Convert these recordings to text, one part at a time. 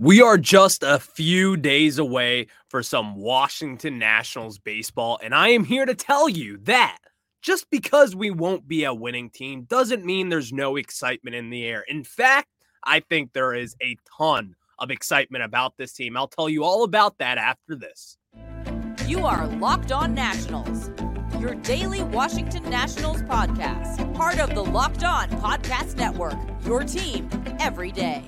We are just a few days away for some Washington Nationals baseball, and I am here to tell you that just because we won't be a winning team doesn't mean there's no excitement in the air. In fact, I think there is a ton of excitement about this team. I'll tell you all about that after this. You are Locked On Nationals, your daily Washington Nationals podcast, part of the Locked On Podcast Network, your team every day.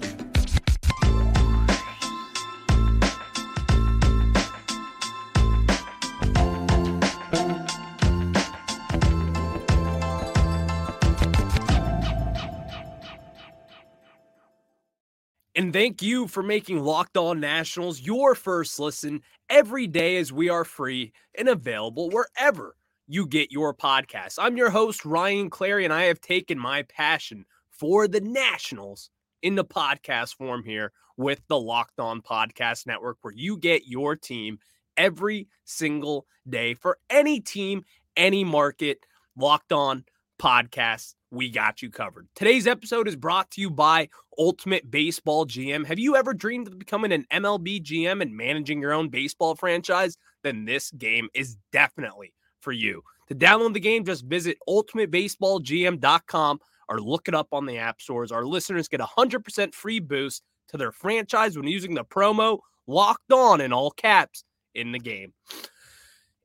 And thank you for making Locked On Nationals your first listen every day as we are free and available wherever you get your podcasts. I'm your host, Ryan Clary, and I have taken my passion for the Nationals into podcast form here with the Locked On Podcast Network, where you get your team every single day for any team, any market. Locked On Podcast we got you covered. Today's episode is brought to you by Ultimate Baseball GM. Have you ever dreamed of becoming an MLB GM and managing your own baseball franchise? Then this game is definitely for you. To download the game, just visit ultimatebaseballgm.com or look it up on the app stores. Our listeners get a 100% free boost to their franchise when using the promo locked on in all caps in the game.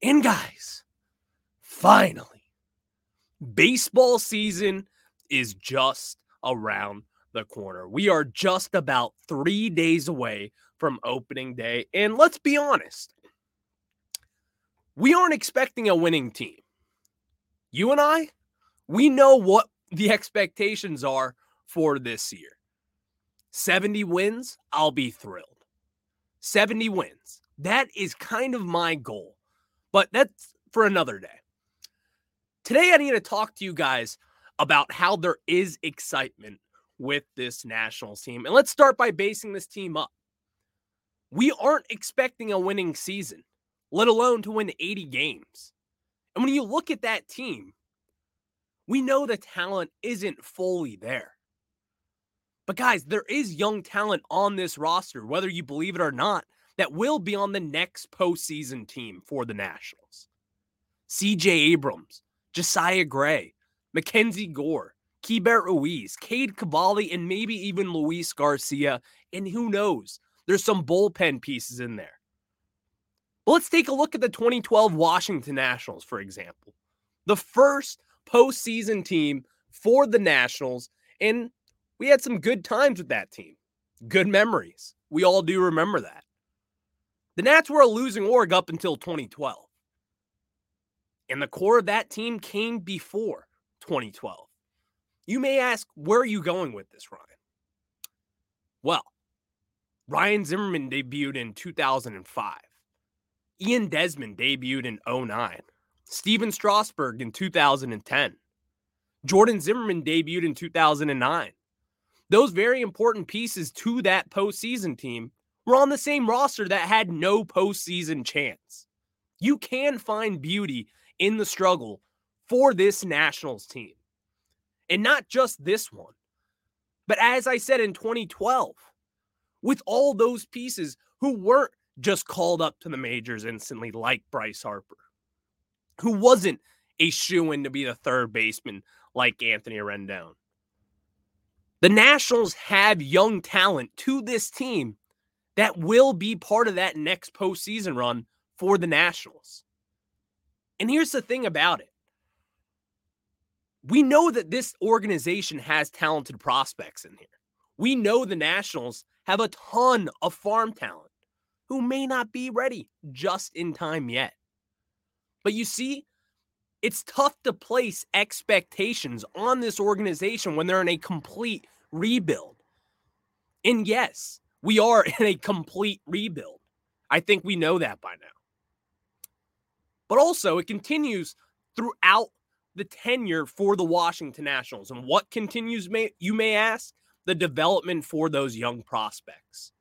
And guys, finally, Baseball season is just around the corner. We are just about three days away from opening day. And let's be honest, we aren't expecting a winning team. You and I, we know what the expectations are for this year 70 wins, I'll be thrilled. 70 wins. That is kind of my goal, but that's for another day. Today, I need to talk to you guys about how there is excitement with this Nationals team. And let's start by basing this team up. We aren't expecting a winning season, let alone to win 80 games. And when you look at that team, we know the talent isn't fully there. But guys, there is young talent on this roster, whether you believe it or not, that will be on the next postseason team for the Nationals. CJ Abrams, Josiah Gray, Mackenzie Gore, Keibert Ruiz, Cade Cavalli, and maybe even Luis Garcia. And who knows? There's some bullpen pieces in there. But let's take a look at the 2012 Washington Nationals, for example. The first postseason team for the Nationals. And we had some good times with that team, good memories. We all do remember that. The Nats were a losing org up until 2012. And the core of that team came before 2012. You may ask, where are you going with this, Ryan? Well, Ryan Zimmerman debuted in 2005. Ian Desmond debuted in 09. Stephen Strasburg in 2010. Jordan Zimmermann debuted in 2009. Those very important pieces to that postseason team were on the same roster that had no postseason chance. You can find beauty in the struggle for this Nationals team. And not just this one, but as I said in 2012, with all those pieces who weren't just called up to the majors instantly, like Bryce Harper, who wasn't a shoe in to be the third baseman like Anthony Rendon. The Nationals have young talent to this team that will be part of that next postseason run for the Nationals. And here's the thing about it we know that this organization has talented prospects in here. We know the Nationals have a ton of farm talent who may not be ready just in time yet. But you see, it's tough to place expectations on this organization when they're in a complete rebuild. And yes, we are in a complete rebuild. I think we know that by now. But also, it continues throughout the tenure for the Washington Nationals. And what continues, may, you may ask? The development for those young prospects.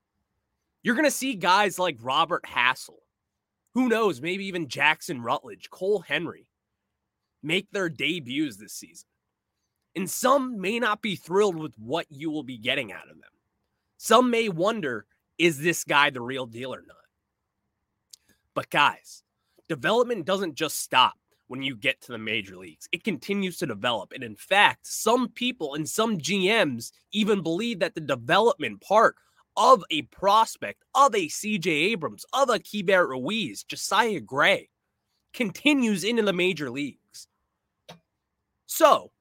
You're going to see guys like Robert Hassell, who knows, maybe even Jackson Rutledge, Cole Henry, make their debuts this season. And some may not be thrilled with what you will be getting out of them. Some may wonder is this guy the real deal or not? But guys, development doesn't just stop when you get to the major leagues. It continues to develop. And in fact, some people and some GMs even believe that the development part of a prospect, of a CJ Abrams, of a Keibert Ruiz, Josiah Gray, continues into the major leagues. So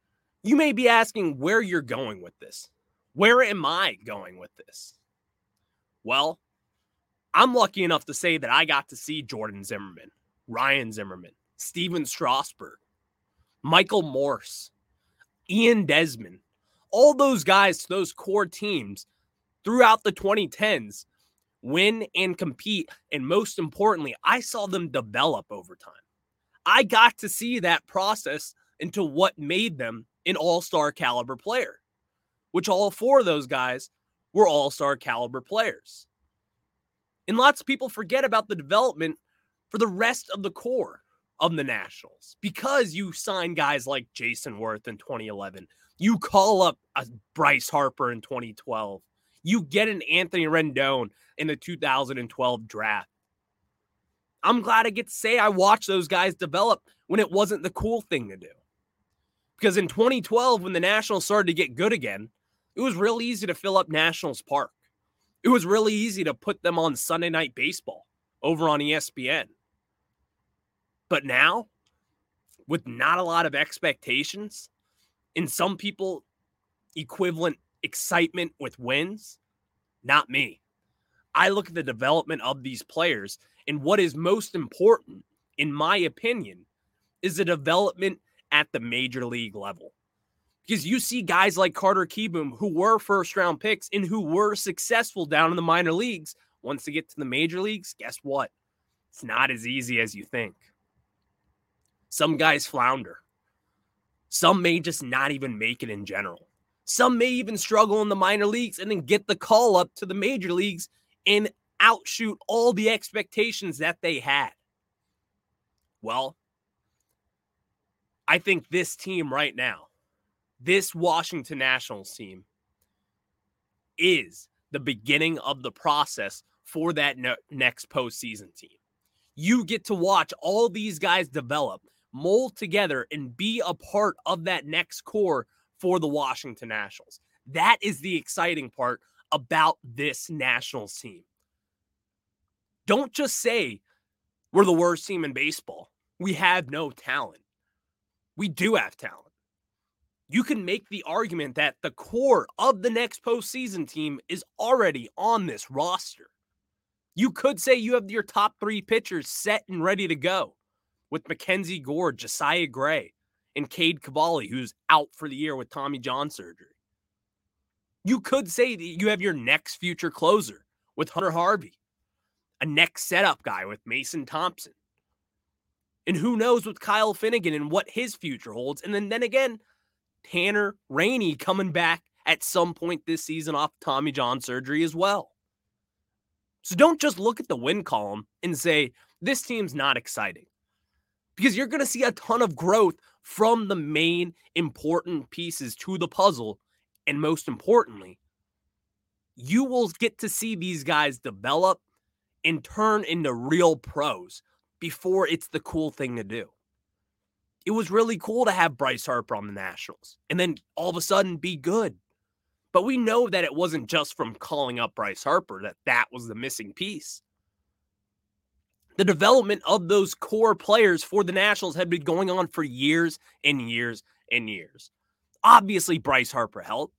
you may be asking where you're going with this. Where am I going with this? Well, I'm lucky enough to say that I got to see Jordan Zimmermann, Ryan Zimmerman, Stephen Strasburg, Michael Morse, Ian Desmond, all those guys, those core teams throughout the 2010s win and compete. And most importantly, I saw them develop over time. I got to see that process into what made them an all star caliber player, which all four of those guys were all star caliber players. And lots of people forget about the development for the rest of the core of the Nationals because you sign guys like Jayson Werth in 2011. You call up a Bryce Harper in 2012. You get an Anthony Rendon in the 2012 draft. I'm glad I get to say I watched those guys develop when it wasn't the cool thing to do. Because in 2012, when the Nationals started to get good again, it was real easy to fill up Nationals Park. It was really easy to put them on Sunday Night Baseball over on ESPN. But now, with not a lot of expectations, in some people equivalent excitement with wins, not me. I look at the development of these players, and what is most important, in my opinion, is the development at the major league level. Because you see guys like Carter Kieboom who were first round picks and who were successful down in the minor leagues. Once they get to the major leagues, guess what? It's not as easy as you think. Some guys flounder. Some may just not even make it in general. Some may even struggle in the minor leagues and then get the call up to the major leagues and outshoot all the expectations that they had. Well, I think this team right now, this Washington Nationals team, is the beginning of the process for that ne- next postseason team. You get to watch all these guys develop, mold together, and be a part of that next core for the Washington Nationals. That is the exciting part about this Nationals team. Don't just say we're the worst team in baseball. We have no talent we do have talent. You can make the argument that the core of the next postseason team is already on this roster. You could say you have your top three pitchers set and ready to go with Mackenzie Gore, Josiah Gray, and Cade Cavalli, who's out for the year with Tommy John surgery. You could say that you have your next future closer with Hunter Harvey, a next setup guy with Mason Thompson, and who knows with Kyle Finnegan and what his future holds. And then, then again, Tanner Rainey coming back at some point this season off Tommy John surgery as well. So don't just look at the win column and say, this team's not exciting. Because you're going to see a ton of growth from the main important pieces to the puzzle. And most importantly, you will get to see these guys develop and turn into real pros before it's the cool thing to do. It was really cool to have Bryce Harper on the Nationals and then all of a sudden be good. But we know that it wasn't just from calling up Bryce Harper that that was the missing piece. The development of those core players for the Nationals had been going on for years and years and years. Obviously, Bryce Harper helped.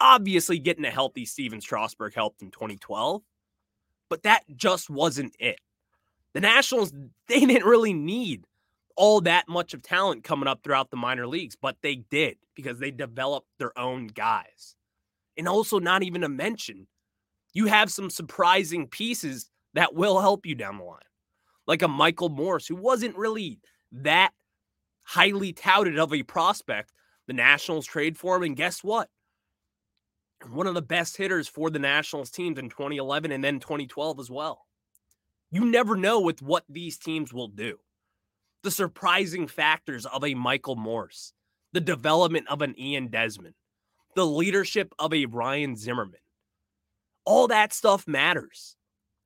Obviously, getting a healthy Stephen Strasburg helped in 2012. But that just wasn't it. The Nationals, they didn't really need all that much of talent coming up throughout the minor leagues, but they did because they developed their own guys. And also, not even to mention, you have some surprising pieces that will help you down the line, like a Michael Morse, who wasn't really that highly touted of a prospect. The Nationals trade for him, and guess what? One of the best hitters for the Nationals teams in 2011 and then 2012 as well. You never know with what these teams will do. The surprising factors of a Michael Morse, the development of an Ian Desmond, the leadership of a Ryan Zimmerman. All that stuff matters.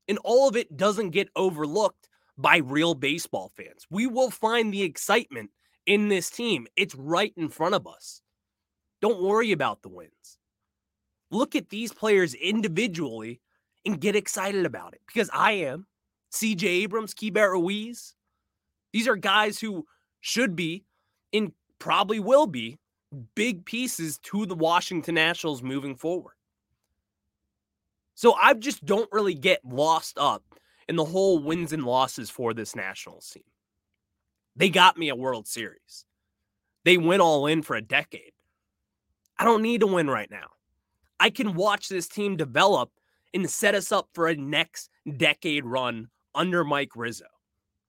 And all of it doesn't get overlooked by real baseball fans. We will find the excitement in this team. It's right in front of us. Don't worry about the wins. Look at these players individually and get excited about it because I am. CJ Abrams, Keibert Ruiz. These are guys who should be and probably will be big pieces to the Washington Nationals moving forward. So I just don't really get lost up in the whole wins and losses for this Nationals team. They got me a World Series. They went all in for a decade. I don't need to win right now. I can watch this team develop and set us up for a next decade run under Mike Rizzo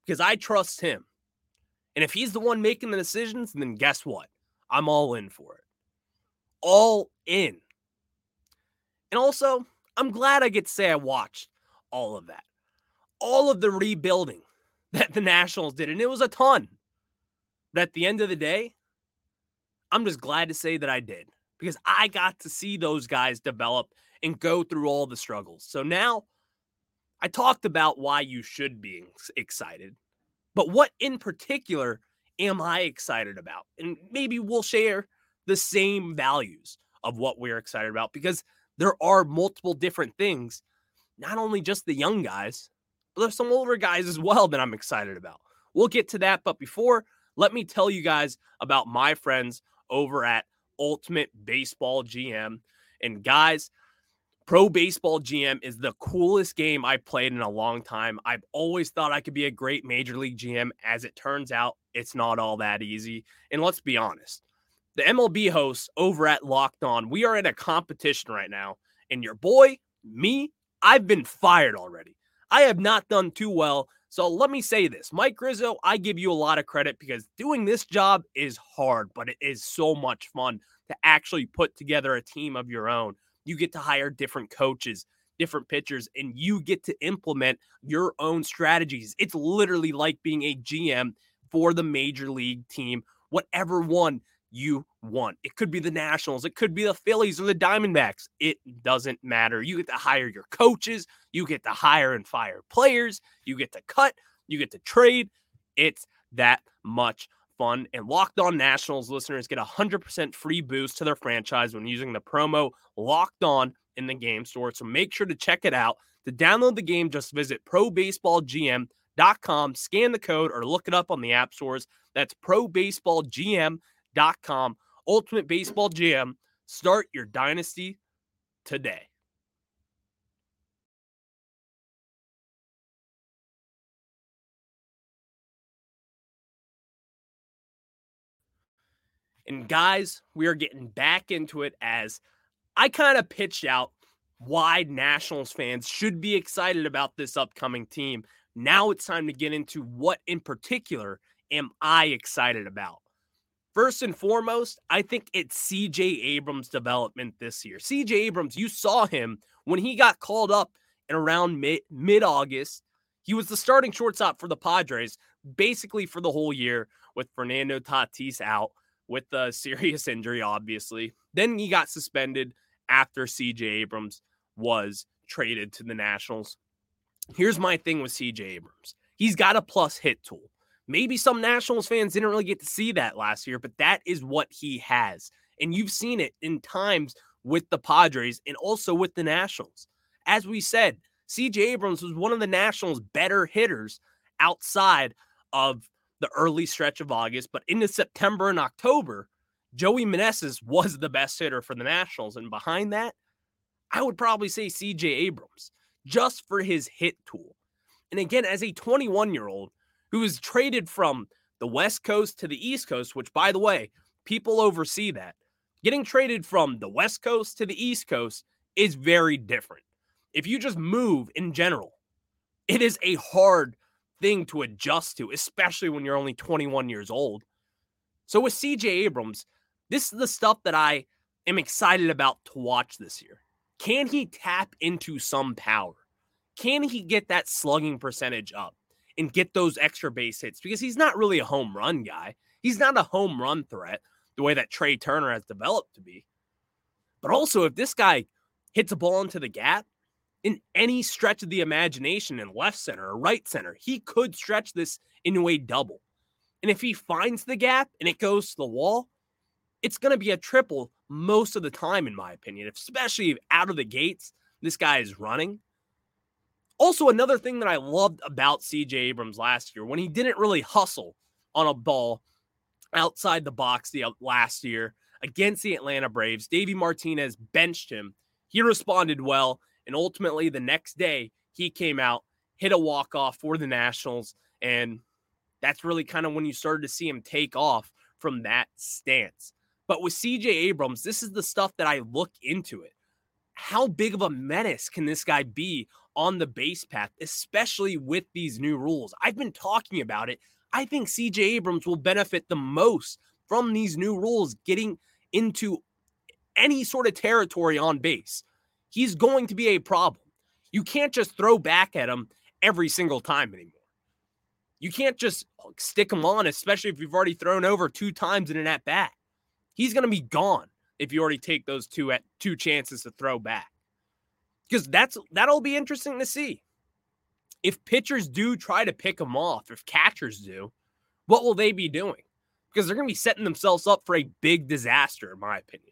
because I trust him. And if he's the one making the decisions, then guess what? I'm all in for it. All in. And also, I'm glad I get to say I watched all of that. All of the rebuilding that the Nationals did. And it was a ton. But at the end of the day, I'm just glad to say that I did because I got to see those guys develop and go through all the struggles. So now I talked about why you should be excited, but what in particular am I excited about? And maybe we'll share the same values of what we're excited about because there are multiple different things, not only just the young guys, but there's some older guys as well that I'm excited about. We'll get to that. But before, let me tell you guys about my friends over at Ultimate Baseball GM. And guys, Pro Baseball GM is the coolest game I've played in a long time. I've always thought I could be a great major league GM. As it turns out, it's not all that easy. And let's be honest, the MLB hosts over at Locked On, we are in a competition right now. And your boy, me, I've been fired already. I have not done too well. So let me say this Mike Rizzo, I give you a lot of credit because doing this job is hard, but it is so much fun to actually put together a team of your own. You get to hire different coaches, different pitchers, and you get to implement your own strategies. It's literally like being a GM for the major league team, whatever one you want. It could be the Nationals, it could be the Phillies or the Diamondbacks. It doesn't matter. You get to hire your coaches, you get to hire and fire players, you get to cut, you get to trade. It's that much fun. And Locked On Nationals listeners get a 100% free boost to their franchise when using the promo Locked On in the game store. So make sure to check it out. To download the game, just visit probaseballgm.com, scan the code, or look it up on the app stores. That's probaseballgm.com. Dot com ultimate Baseball GM. Start your dynasty today. And guys, we are getting back into it as I kind of pitched out why Nationals fans should be excited about this upcoming team. Now it's time to get into what in particular am I excited about. First and foremost, I think it's CJ Abrams' development this year. CJ Abrams, you saw him when he got called up in around mid August. He was the starting shortstop for the Padres basically for the whole year with Fernando Tatis out with a serious injury, obviously. Then he got suspended after CJ Abrams was traded to the Nationals. Here's my thing with CJ Abrams he's got a plus hit tool. Maybe some Nationals fans didn't really get to see that last year, but that is what he has. And you've seen it in times with the Padres and also with the Nationals. As we said, CJ Abrams was one of the Nationals' better hitters outside of the early stretch of August, but into September and October, Joey Meneses was the best hitter for the Nationals. And behind that, I would probably say CJ Abrams, just for his hit tool. And again, as a 21 year old who was traded from the West Coast to the East Coast, which by the way, people oversee that. Getting traded from the West Coast to the East Coast is very different. If you just move in general, it is a hard thing to adjust to, especially when you're only 21 years old. So with CJ Abrams, this is the stuff that I am excited about to watch this year. Can he tap into some power? Can he get that slugging percentage up and get those extra base hits? Because he's not really a home run guy. He's not a home run threat the way that Trea Turner has developed to be. But also, if this guy hits a ball into the gap in any stretch of the imagination in left center or right center. He could stretch this into a double. And if he finds the gap and it goes to the wall, it's going to be a triple most of the time, in my opinion, especially out of the gates. This guy is running. Also, another thing that I loved about CJ Abrams last year when he didn't really hustle on a ball outside the box the uh, last year against the Atlanta Braves, Davey Martinez benched him. He responded well, and ultimately the next day he came out, hit a walk off for the Nationals, and that's really kind of when you started to see him take off from that stance. But with CJ Abrams, this is the stuff that I look into it. How big of a menace can this guy be on the base path, especially with these new rules? I've been talking about it. I think CJ Abrams will benefit the most from these new rules getting into any sort of territory on base. He's going to be a problem. You can't just throw back at him every single time anymore. You can't just stick him on, especially if you've already thrown over two times in an at bat he's going to be gone if you already take those two at two chances to throw back. Because that's that'll be interesting to see. If pitchers do try to pick him off, if catchers do, what will they be doing? Because they're going to be setting themselves up for a big disaster, in my opinion.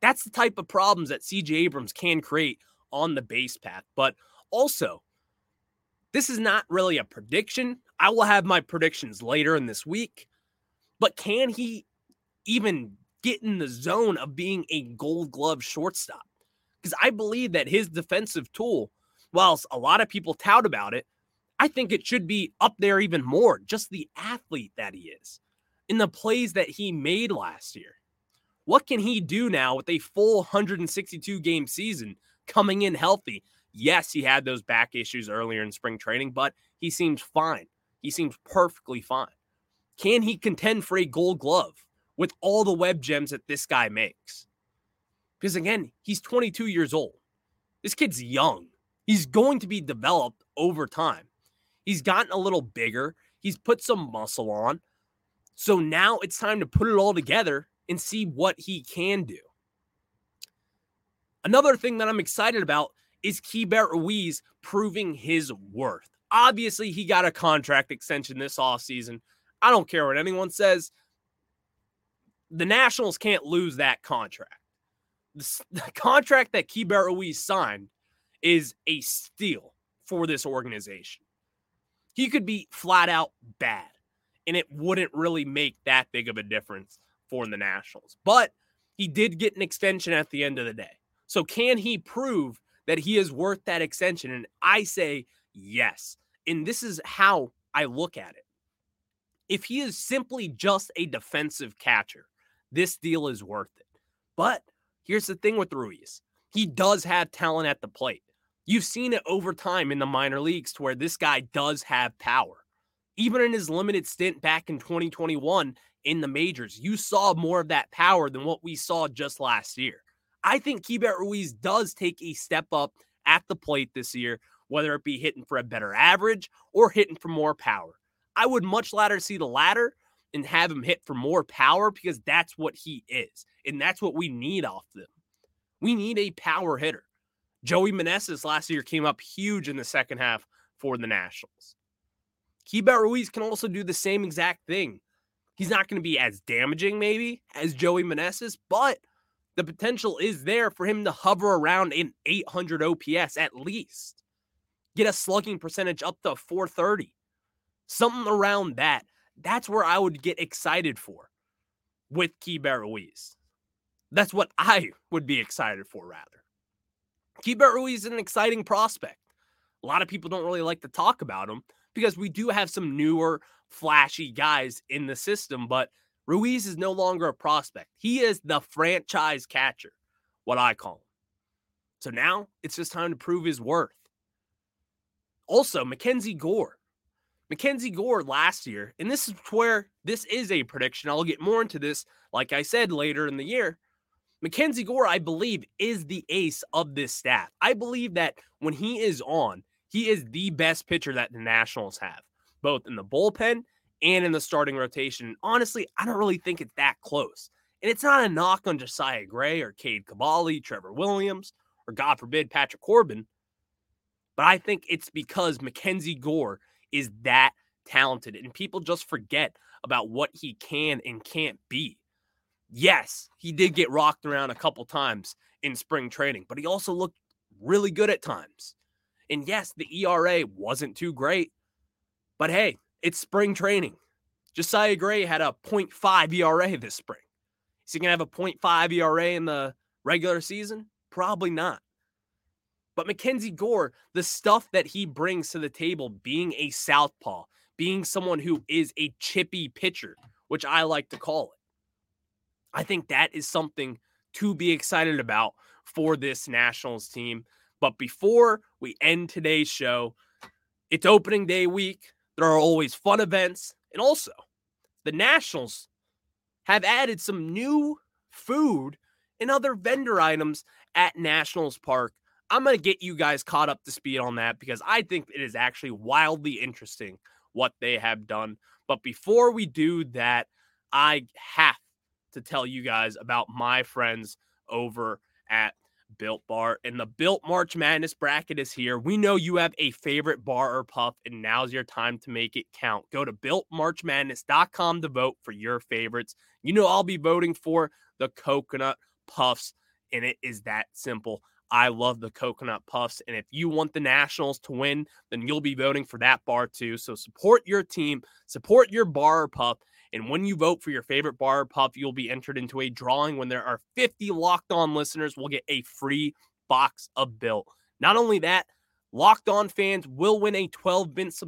That's the type of problems that CJ Abrams can create on the base path. But also, this is not really a prediction. I will have my predictions later in this week. But can he even get in the zone of being a gold glove shortstop. Because I believe that his defensive tool, whilst a lot of people tout about it, I think it should be up there even more. Just the athlete that he is in the plays that he made last year. What can he do now with a full 162 game season coming in healthy? Yes, he had those back issues earlier in spring training, but he seems fine. He seems perfectly fine. Can he contend for a gold glove? with all the web gems that this guy makes. Because again, he's 22 years old. This kid's young. He's going to be developed over time. He's gotten a little bigger. He's put some muscle on. So now it's time to put it all together and see what he can do. Another thing that I'm excited about is Keibert Ruiz proving his worth. Obviously, he got a contract extension this offseason. I don't care what anyone says the Nationals can't lose that contract. The, contract that Keibert Ruiz signed is a steal for this organization. He could be flat out bad, and it wouldn't really make that big of a difference for the Nationals. But he did get an extension at the end of the day. So, can he prove that he is worth that extension? And I say yes. And this is how I look at it. If he is simply just a defensive catcher, this deal is worth it. But here's the thing with Ruiz he does have talent at the plate. You've seen it over time in the minor leagues to where this guy does have power. Even in his limited stint back in 2021 in the majors, you saw more of that power than what we saw just last year. I think Keibert Ruiz does take a step up at the plate this year, whether it be hitting for a better average or hitting for more power. I would much rather see the latter and have him hit for more power because that's what he is. And that's what we need off them. We need a power hitter. Joey Meneses last year came up huge in the second half for the Nationals. Keibert Ruiz can also do the same exact thing. He's not going to be as damaging, maybe, as Joey Meneses, but the potential is there for him to hover around in 800 OPS at least. Get a slugging percentage up to 430. Something around that that's where I would get excited for with Keibert Ruiz. That's what I would be excited for, rather. Keibert Ruiz is an exciting prospect. A lot of people don't really like to talk about him because we do have some newer, flashy guys in the system, but Ruiz is no longer a prospect. He is the franchise catcher, what I call him. So now it's just time to prove his worth. Also, Mackenzie Gore. Mackenzie Gore last year, and this is where this is a prediction. I'll get more into this, like I said, later in the year. Mackenzie Gore, I believe, is the ace of this staff. I believe that when he is on, he is the best pitcher that the Nationals have, both in the bullpen and in the starting rotation. Honestly, I don't really think it's that close. And it's not a knock on Josiah Gray or Cade Cavalli, Trevor Williams, or God forbid, Patrick Corbin. But I think it's because Mackenzie Gore is that talented and people just forget about what he can and can't be. Yes, he did get rocked around a couple times in spring training, but he also looked really good at times. And yes, the ERA wasn't too great, but hey, it's spring training. Josiah Gray had a 0.5 ERA this spring. Is he going to have a 0.5 ERA in the regular season? Probably not. But Mackenzie Gore, the stuff that he brings to the table, being a southpaw, being someone who is a chippy pitcher, which I like to call it, I think that is something to be excited about for this Nationals team. But before we end today's show, it's opening day week. There are always fun events. And also, the Nationals have added some new food and other vendor items at Nationals Park. I'm going to get you guys caught up to speed on that because I think it is actually wildly interesting what they have done. But before we do that, I have to tell you guys about my friends over at Built Bar. And the Built March Madness bracket is here. We know you have a favorite bar or puff, and now's your time to make it count. Go to builtmarchmadness.com to vote for your favorites. You know, I'll be voting for the coconut puffs, and it is that simple. I love the coconut puffs. And if you want the Nationals to win, then you'll be voting for that bar too. So support your team, support your bar or puff. And when you vote for your favorite bar or puff, you'll be entered into a drawing when there are 50 locked on listeners will get a free box of Built. Not only that, locked on fans will win a 12 month,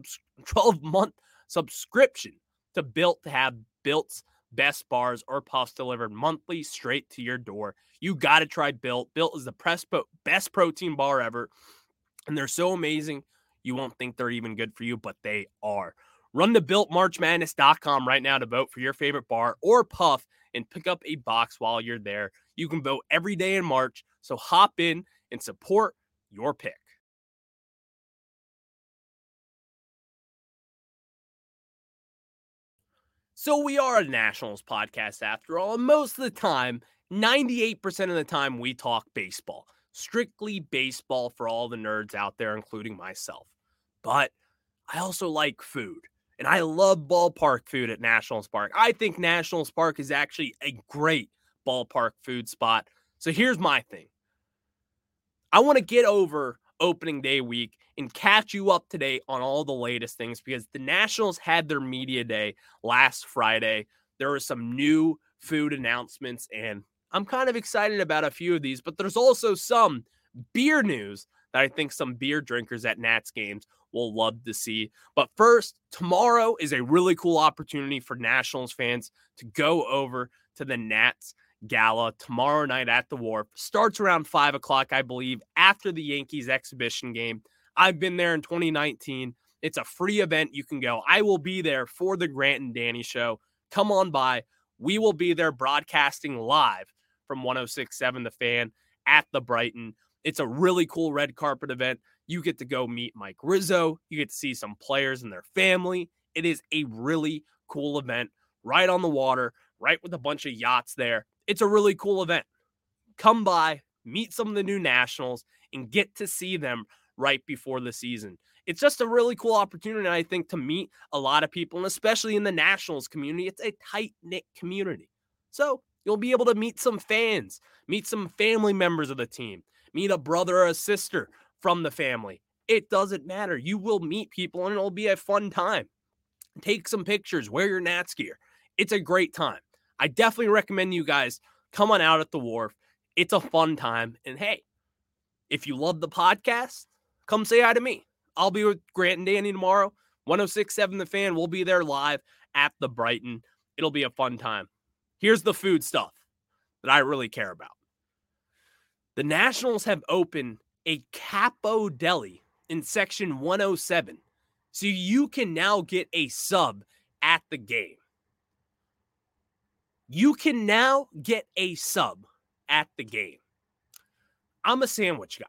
12 month subscription to Built to have Built's best bars or puffs delivered monthly straight to your door. You got to try Built. Built is the best protein bar ever. And they're so amazing, you won't think they're even good for you, but they are. Run to builtmarchmadness.com right now to vote for your favorite bar or puff and pick up a box while you're there. You can vote every day in March. So hop in and support your pick. So we are a Nationals podcast after all, and most of the time, 98% of the time, we talk baseball. Strictly baseball for all the nerds out there, including myself. But I also like food. And I love ballpark food at Nationals Park. I think Nationals Park is actually a great ballpark food spot. So here's my thing I want to get over opening day week and catch you up to date on all the latest things because the Nationals had their media day last Friday. There were some new food announcements, and I'm kind of excited about a few of these, but there's also some beer news that I think some beer drinkers at Nats games will love to see. But first, tomorrow is a really cool opportunity for Nationals fans to go over to the Nats Gala tomorrow night at the Wharf. Starts around five o'clock, I believe, after the Yankees exhibition game. I've been there in 2019. It's a free event. You can go. I will be there for the Grant and Danny show. Come on by. We will be there broadcasting live from 1067 The Fan at the Brighton. It's a really cool red carpet event. You get to go meet Mike Rizzo. You get to see some players and their family. It is a really cool event right on the water, right with a bunch of yachts there. It's a really cool event. Come by, meet some of the new Nationals, and get to see them right before the season. It's just a really cool opportunity, I think, to meet a lot of people, and especially in the Nationals community. It's a tight knit community. So you'll be able to meet some fans, meet some family members of the team, meet a brother or a sister from the family. It doesn't matter. You will meet people, and it'll be a fun time. Take some pictures, wear your Nats gear. It's a great time. I definitely recommend you guys come on out at the wharf. It's a fun time. And hey, if you love the podcast, come say hi to me. I'll be with Grant and Danny tomorrow. 1067 The Fan. We'll be there live at the Brighton. It'll be a fun time. Here's the food stuff that I really care about. The Nationals have opened a Capo Deli in section 107. So you can now get a sub at the game. You can now get a sub at the game. I'm a sandwich guy.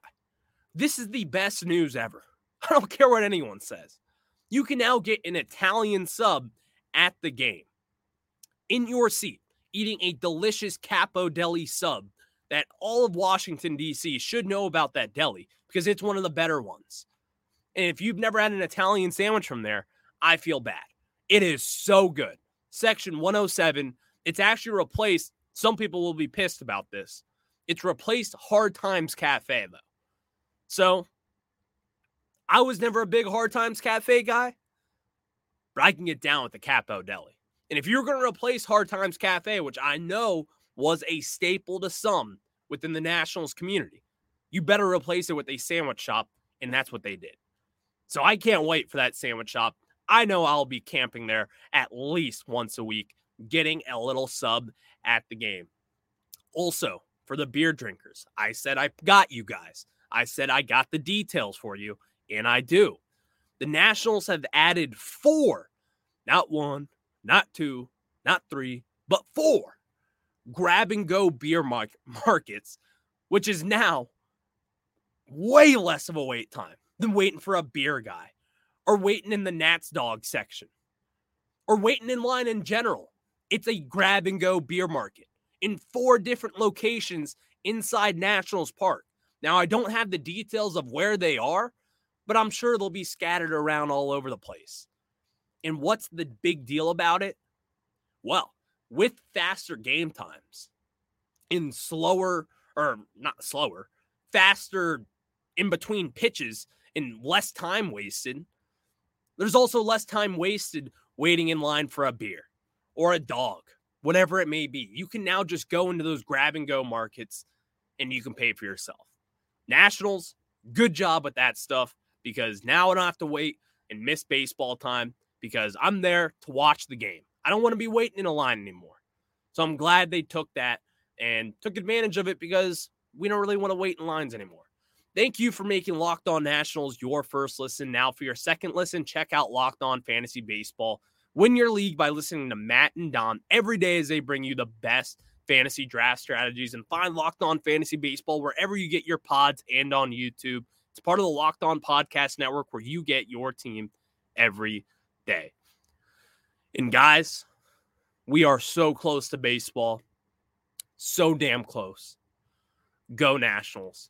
This is the best news ever. I don't care what anyone says. You can now get an Italian sub at the game in your seat, eating a delicious Capo Deli sub that all of Washington, D.C. should know about that deli because it's one of the better ones. And if you've never had an Italian sandwich from there, I feel bad. It is so good. Section 107, it's actually replaced. Some people will be pissed about this. It's replaced Hard Times Cafe, though. So I was never a big Hard Times Cafe guy, but I can get down with the Capo Deli. And if you're going to replace Hard Times Cafe, which I know was a staple to some within the Nationals community, you better replace it with a sandwich shop. And that's what they did. So I can't wait for that sandwich shop. I know I'll be camping there at least once a week, getting a little sub at the game. Also, for the beer drinkers, I said I got you guys. I said I got the details for you, and I do. The Nationals have added four, not one, not two, not three, but four grab and go beer markets, which is now way less of a wait time than waiting for a beer guy or waiting in the Nats dog section or waiting in line in general. It's a grab and go beer market in four different locations inside Nationals Park. Now, I don't have the details of where they are, but I'm sure they'll be scattered around all over the place. And what's the big deal about it? Well, with faster game times, in slower, or not slower, faster in between pitches, and less time wasted, there's also less time wasted waiting in line for a beer or a dog, whatever it may be. You can now just go into those grab and go markets and you can pay for yourself. Nationals, good job with that stuff because now I don't have to wait and miss baseball time because I'm there to watch the game. I don't want to be waiting in a line anymore. So I'm glad they took that and took advantage of it because we don't really want to wait in lines anymore. Thank you for making Locked On Nationals your first listen. Now, for your second listen, check out Locked On Fantasy Baseball. Win your league by listening to Matt and Don every day as they bring you the best fantasy draft strategies and find Locked On Fantasy Baseball wherever you get your pods and on YouTube. It's part of the Locked On Podcast Network where you get your team every day. And guys, we are so close to baseball. So damn close. Go Nationals.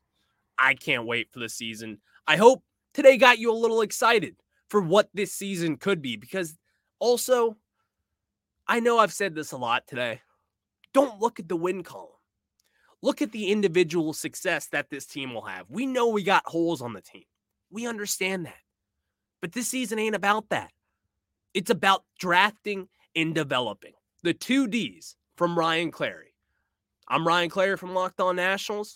I can't wait for the season. I hope today got you a little excited for what this season could be because also, I know I've said this a lot today. Don't look at the win column. Look at the individual success that this team will have. We know we got holes on the team. We understand that. But this season ain't about that. It's about drafting and developing. The two D's from Ryan Clary. I'm Ryan Clary from Locked On Nationals.